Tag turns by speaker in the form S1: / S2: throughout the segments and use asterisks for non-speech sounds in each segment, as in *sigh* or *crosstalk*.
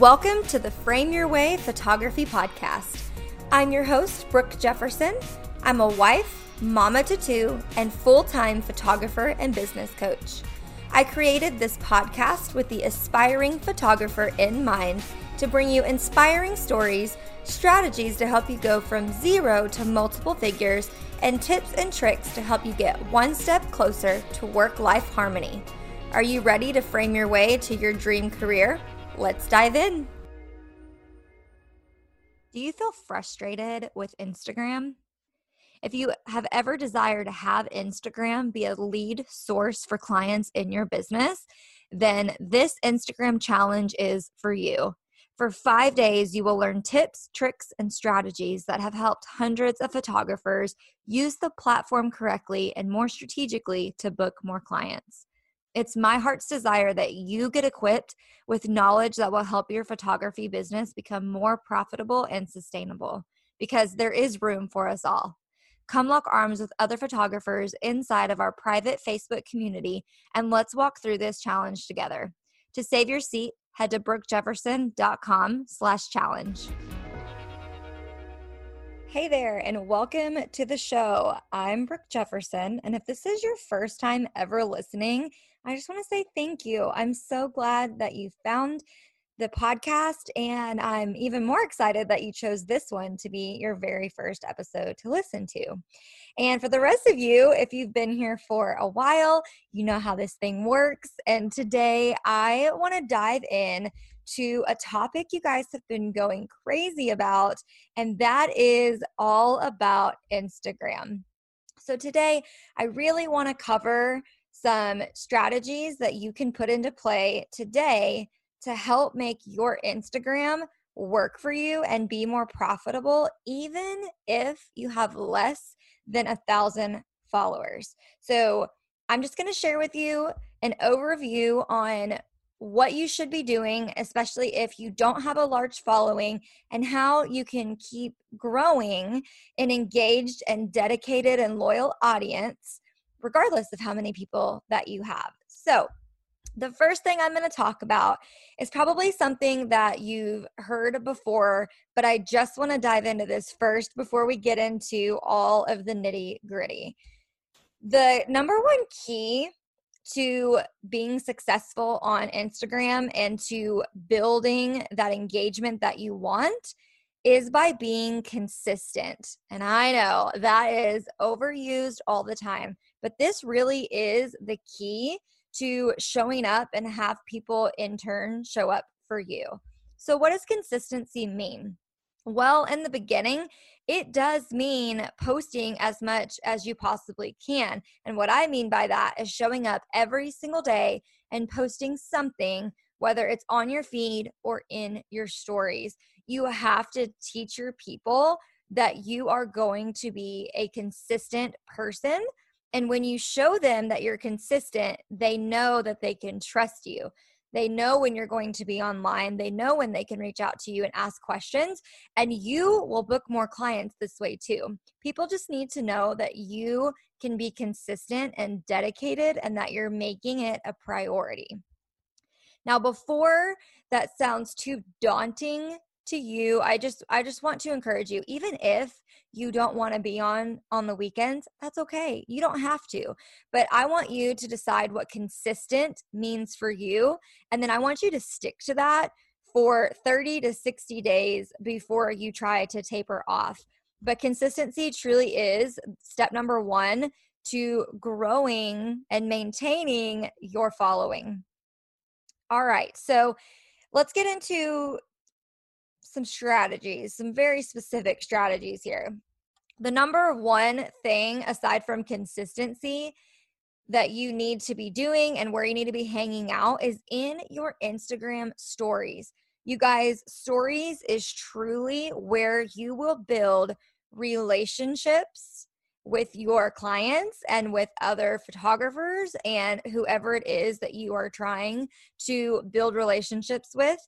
S1: Welcome to the Frame Your Way Photography Podcast. I'm your host, Brooke Jefferson. I'm a wife, mama to two, and full time photographer and business coach. I created this podcast with the aspiring photographer in mind to bring you inspiring stories, strategies to help you go from zero to multiple figures, and tips and tricks to help you get one step closer to work life harmony. Are you ready to frame your way to your dream career? Let's dive in. Do you feel frustrated with Instagram? If you have ever desired to have Instagram be a lead source for clients in your business, then this Instagram challenge is for you. For five days, you will learn tips, tricks, and strategies that have helped hundreds of photographers use the platform correctly and more strategically to book more clients. It's my heart's desire that you get equipped with knowledge that will help your photography business become more profitable and sustainable because there is room for us all. Come lock arms with other photographers inside of our private Facebook community and let's walk through this challenge together. To save your seat, head to brookejefferson.com slash challenge. Hey there, and welcome to the show. I'm Brooke Jefferson, and if this is your first time ever listening, I just want to say thank you. I'm so glad that you found the podcast, and I'm even more excited that you chose this one to be your very first episode to listen to. And for the rest of you, if you've been here for a while, you know how this thing works. And today I want to dive in to a topic you guys have been going crazy about, and that is all about Instagram. So, today I really want to cover some strategies that you can put into play today to help make your Instagram work for you and be more profitable, even if you have less than a thousand followers. So, I'm just going to share with you an overview on what you should be doing, especially if you don't have a large following, and how you can keep growing an engaged and dedicated and loyal audience regardless of how many people that you have. So, the first thing I'm going to talk about is probably something that you've heard before, but I just want to dive into this first before we get into all of the nitty gritty. The number one key to being successful on Instagram and to building that engagement that you want is by being consistent. And I know that is overused all the time, but this really is the key to showing up and have people in turn show up for you. So, what does consistency mean? Well, in the beginning, it does mean posting as much as you possibly can. And what I mean by that is showing up every single day and posting something, whether it's on your feed or in your stories. You have to teach your people that you are going to be a consistent person and when you show them that you're consistent, they know that they can trust you. They know when you're going to be online. They know when they can reach out to you and ask questions. And you will book more clients this way too. People just need to know that you can be consistent and dedicated and that you're making it a priority. Now, before that sounds too daunting to you i just i just want to encourage you even if you don't want to be on on the weekends that's okay you don't have to but i want you to decide what consistent means for you and then i want you to stick to that for 30 to 60 days before you try to taper off but consistency truly is step number 1 to growing and maintaining your following. All right so let's get into some strategies, some very specific strategies here. The number one thing, aside from consistency, that you need to be doing and where you need to be hanging out is in your Instagram stories. You guys, stories is truly where you will build relationships with your clients and with other photographers and whoever it is that you are trying to build relationships with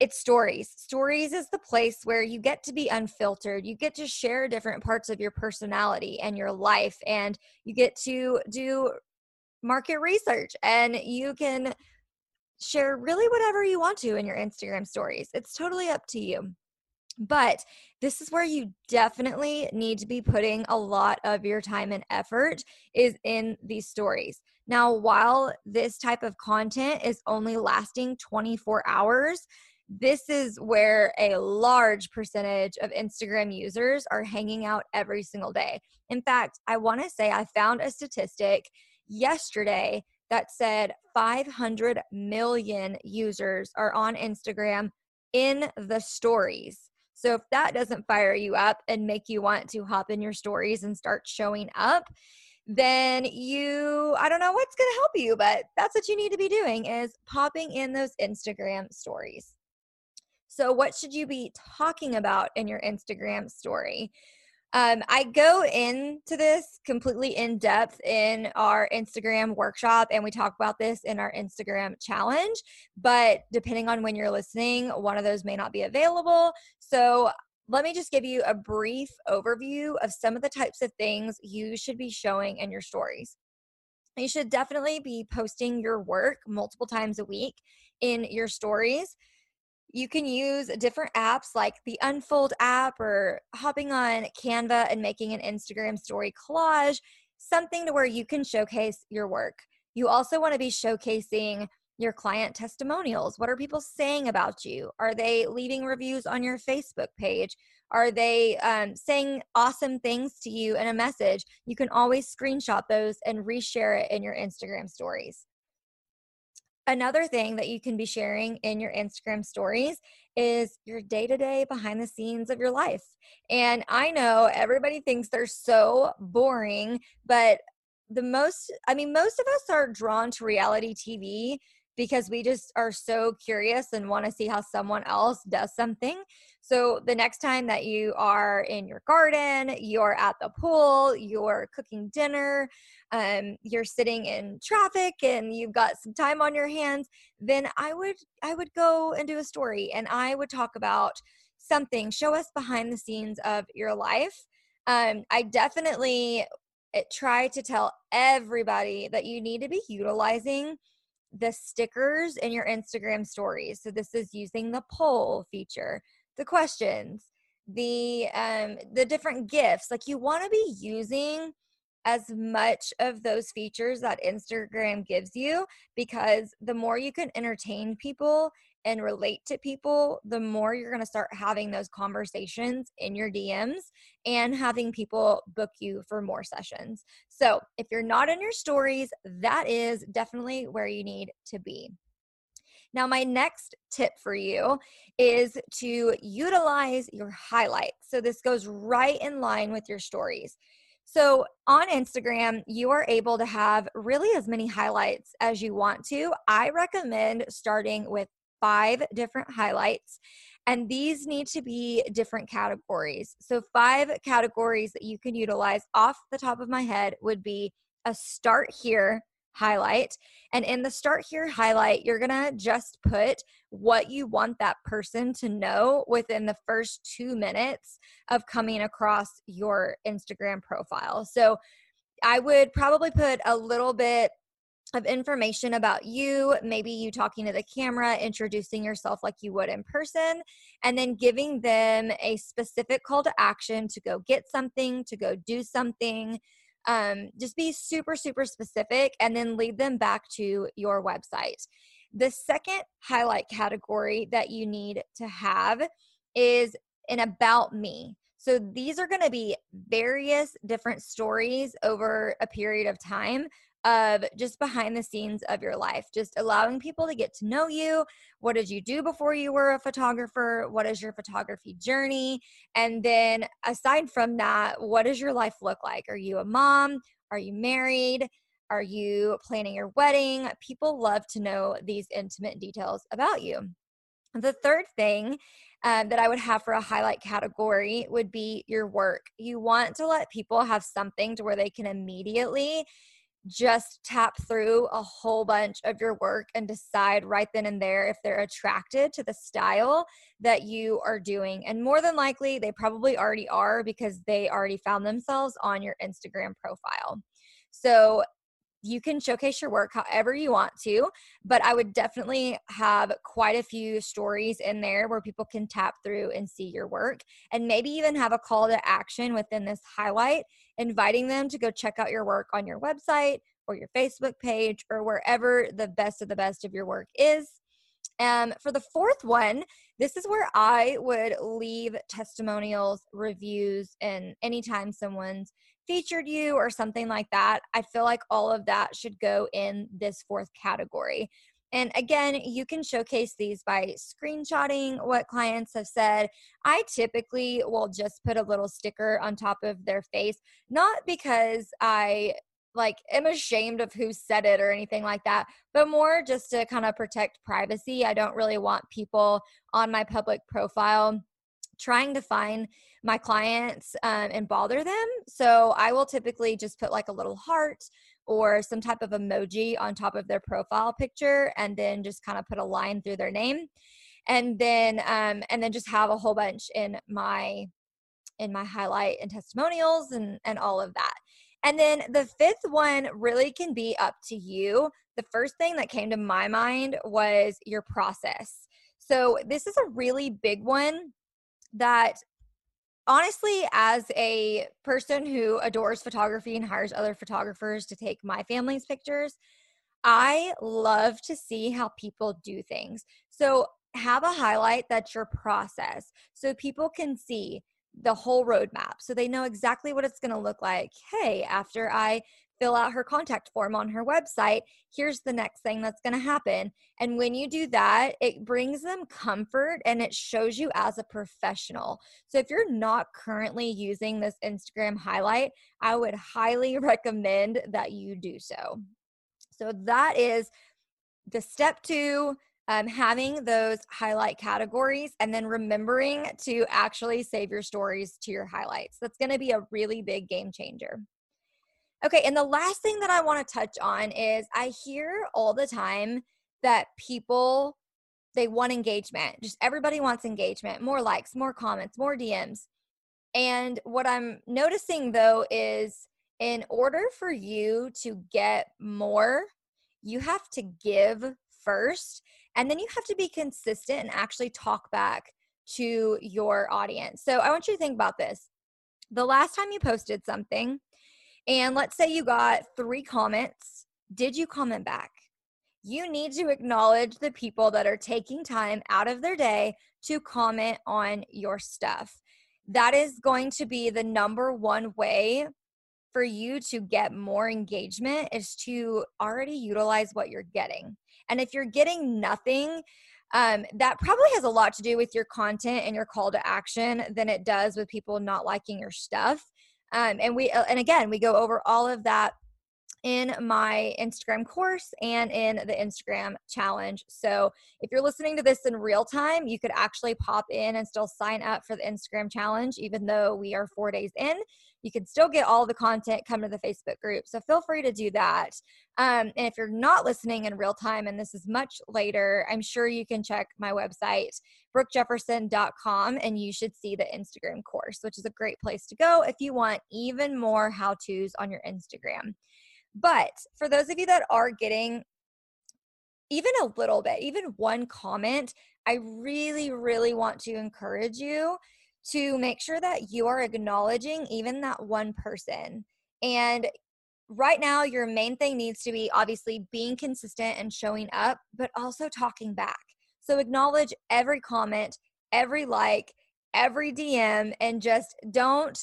S1: it's stories. Stories is the place where you get to be unfiltered. You get to share different parts of your personality and your life, and you get to do market research and you can share really whatever you want to in your Instagram stories. It's totally up to you. But this is where you definitely need to be putting a lot of your time and effort is in these stories. Now, while this type of content is only lasting 24 hours, this is where a large percentage of Instagram users are hanging out every single day. In fact, I want to say I found a statistic yesterday that said 500 million users are on Instagram in the stories. So if that doesn't fire you up and make you want to hop in your stories and start showing up, then you I don't know what's going to help you, but that's what you need to be doing is popping in those Instagram stories. So, what should you be talking about in your Instagram story? Um, I go into this completely in depth in our Instagram workshop, and we talk about this in our Instagram challenge. But depending on when you're listening, one of those may not be available. So, let me just give you a brief overview of some of the types of things you should be showing in your stories. You should definitely be posting your work multiple times a week in your stories you can use different apps like the Unfold app or hopping on Canva and making an Instagram story collage, something to where you can showcase your work. You also want to be showcasing your client testimonials. What are people saying about you? Are they leaving reviews on your Facebook page? Are they um, saying awesome things to you in a message? You can always screenshot those and reshare it in your Instagram stories. Another thing that you can be sharing in your Instagram stories is your day to day behind the scenes of your life. And I know everybody thinks they're so boring, but the most, I mean, most of us are drawn to reality TV because we just are so curious and want to see how someone else does something. So the next time that you are in your garden, you're at the pool, you're cooking dinner, um, you're sitting in traffic and you've got some time on your hands, then I would I would go and do a story and I would talk about something. Show us behind the scenes of your life. Um, I definitely eh, try to tell everybody that you need to be utilizing the stickers in your Instagram stories. So this is using the poll feature, the questions, the um the different gifts. Like you want to be using as much of those features that Instagram gives you because the more you can entertain people and relate to people, the more you're going to start having those conversations in your DMs and having people book you for more sessions. So, if you're not in your stories, that is definitely where you need to be. Now, my next tip for you is to utilize your highlights. So, this goes right in line with your stories. So on Instagram, you are able to have really as many highlights as you want to. I recommend starting with five different highlights, and these need to be different categories. So, five categories that you can utilize off the top of my head would be a start here highlight. And in the start here highlight, you're going to just put what you want that person to know within the first two minutes of coming across your Instagram profile. So I would probably put a little bit of information about you, maybe you talking to the camera, introducing yourself like you would in person, and then giving them a specific call to action to go get something, to go do something, um, just be super, super specific and then lead them back to your website. The second highlight category that you need to have is an about me. So these are going to be various different stories over a period of time of just behind the scenes of your life, just allowing people to get to know you. What did you do before you were a photographer? What is your photography journey? And then, aside from that, what does your life look like? Are you a mom? Are you married? Are you planning your wedding? People love to know these intimate details about you. The third thing um, that I would have for a highlight category would be your work. You want to let people have something to where they can immediately just tap through a whole bunch of your work and decide right then and there if they're attracted to the style that you are doing. And more than likely, they probably already are because they already found themselves on your Instagram profile. So, you can showcase your work however you want to, but I would definitely have quite a few stories in there where people can tap through and see your work and maybe even have a call to action within this highlight, inviting them to go check out your work on your website or your Facebook page or wherever the best of the best of your work is. Um, for the fourth one, this is where I would leave testimonials, reviews, and anytime someone's featured you or something like that, I feel like all of that should go in this fourth category. And again, you can showcase these by screenshotting what clients have said. I typically will just put a little sticker on top of their face, not because I like am ashamed of who said it or anything like that, but more just to kind of protect privacy. I don't really want people on my public profile trying to find my clients um, and bother them. So I will typically just put like a little heart or some type of emoji on top of their profile picture and then just kind of put a line through their name. And then um, and then just have a whole bunch in my in my highlight and testimonials and and all of that. And then the fifth one really can be up to you. The first thing that came to my mind was your process. So this is a really big one that honestly, as a person who adores photography and hires other photographers to take my family's pictures, I love to see how people do things. So, have a highlight that's your process so people can see the whole roadmap so they know exactly what it's going to look like. Hey, after I fill out her contact form on her website. Here's the next thing that's going to happen. And when you do that, it brings them comfort and it shows you as a professional. So if you're not currently using this Instagram highlight, I would highly *laughs* recommend that you do so. So that is the step two. Um, having those highlight categories and then remembering to actually save your stories to your highlights. That's going to be a really big game changer. Okay, and the last thing that I want to touch on is I hear all the time that people they want engagement. Just everybody wants engagement, more likes, more comments, more DMs. And what I'm noticing though is in order for you to get more, you have to give first, and then you have to be consistent and actually talk back to your audience. So I want you to think about this. The last time you posted something, and let's say you got three comments. Did you comment back? You need to acknowledge the people that are taking time out of their day to comment on your stuff. That is going to be the number one way for you to get more engagement is to already utilize what you're getting. And if you're getting nothing, um, that probably has a lot to do with your content and your call to action than it does with people not liking your stuff. Um, and we uh, and again we go over all of that in my Instagram course and in the Instagram challenge. So if you're listening to this in real time, you could actually pop in and still sign up for the Instagram challenge, even though we are four days in. You can still get all the content, come to the Facebook group. So feel free to do that. Um, and if you're not listening in real time and this is much later, I'm sure you can check my website, brookejefferson.com, and you should see the Instagram course, which is a great place to go if you want even more how to's on your Instagram. But for those of you that are getting even a little bit, even one comment, I really, really want to encourage you to make sure that you are acknowledging even that one person. And right now, your main thing needs to be obviously being consistent and showing up, but also talking back. So acknowledge every comment, every like, every DM, and just don't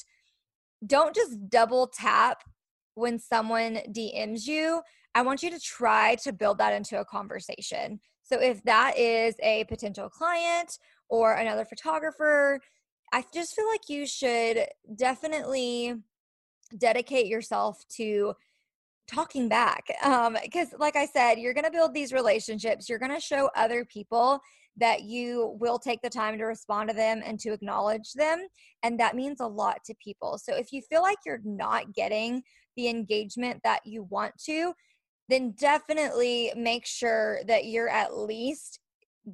S1: don't just double tap when someone DMs you, I want you to try to build that into a conversation. So if that is a potential client or another photographer, I just feel like you should definitely dedicate yourself to talking back um because like i said you're going to build these relationships you're going to show other people that you will take the time to respond to them and to acknowledge them and that means a lot to people so if you feel like you're not getting the engagement that you want to, then definitely make sure that you're at least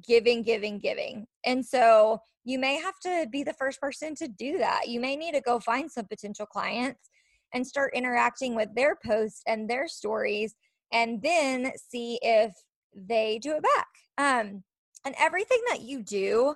S1: giving, giving, giving. And so you may have to be the first person to do that. You may need to go find some potential clients and start interacting with their posts and their stories and then see if they do it back. Um, and everything that you do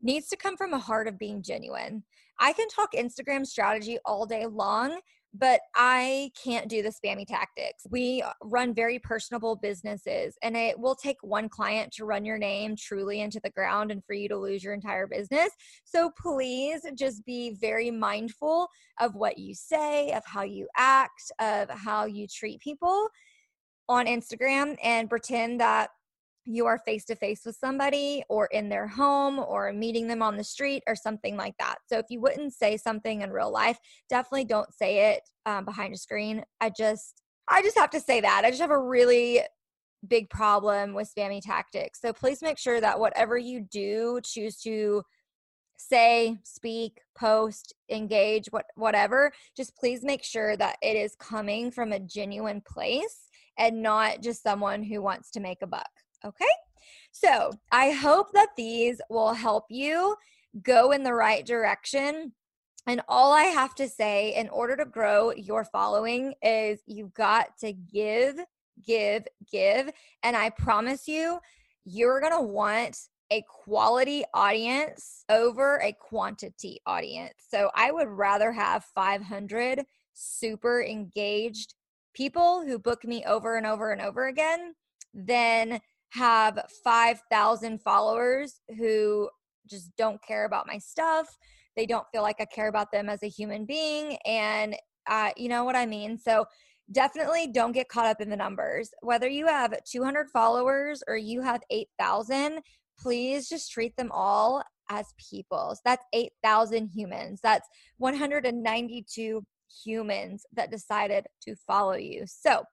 S1: needs to come from a heart of being genuine. I can talk Instagram strategy all day long, but I can't do the spammy tactics. We uh, run very personable businesses, and it will take one client to run your name truly into the ground and for you to lose your entire business. So please just be very mindful of what you say, of how you act, of how you treat people on Instagram, and pretend that you are face to face with somebody or in their home or meeting them on the street or something like that. So if you wouldn't say something in real life, definitely don't say it um, behind a screen. I just, I just have to say that. I just have a really big problem with spammy tactics. So please make sure that whatever you do, choose to say, speak, post, engage, what whatever, just please make sure that it is coming from a genuine place and not just someone who wants to make a buck. Okay. So I hope that these will help you go in the right direction. And all I have to say in order to grow your following is you've got to give, give, give. And I promise you, you're going to want a quality audience over a quantity audience. So I would rather have 500 super engaged people who book me over and over and over again than have 5,000 followers who just don't care about my stuff. They don't feel like I care about them as a human being. And uh, you know what I mean? So definitely don't get caught up in the numbers. Whether you have 200 followers or you have 8,000, please just treat them all as people. So that's 8,000 humans. That's 192 humans that decided to follow you. So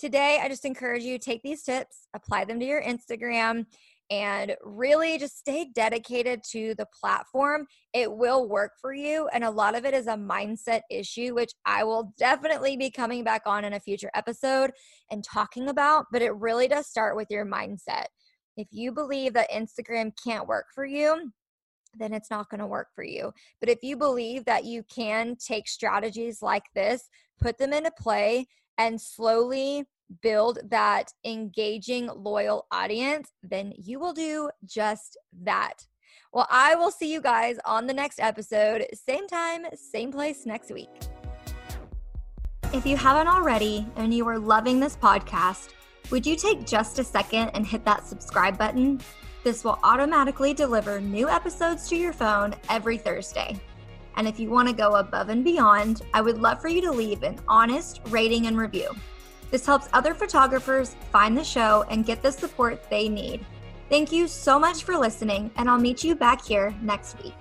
S1: today i just encourage you take these tips apply them to your instagram and really just stay dedicated to the platform it will work for you and a lot of it is a mindset issue which i will definitely be coming back on in a future episode and talking about but it really does start with your mindset if you believe that instagram can't work for you then it's not going to work for you. But if you believe that you can take strategies like this, put them into play, and slowly build that engaging, loyal audience, then you will do just that. Well, I will see you guys on the next episode, same time, same place next week. If you haven't already and you are loving this podcast, would you take just a second and hit that subscribe button? This will automatically deliver new episodes to your phone every Thursday. And if you want to go above and beyond, I would love for you to leave an honest rating and review. This helps other photographers find the show and get the support they need. Thank you so much for listening, and I'll meet you back here next week.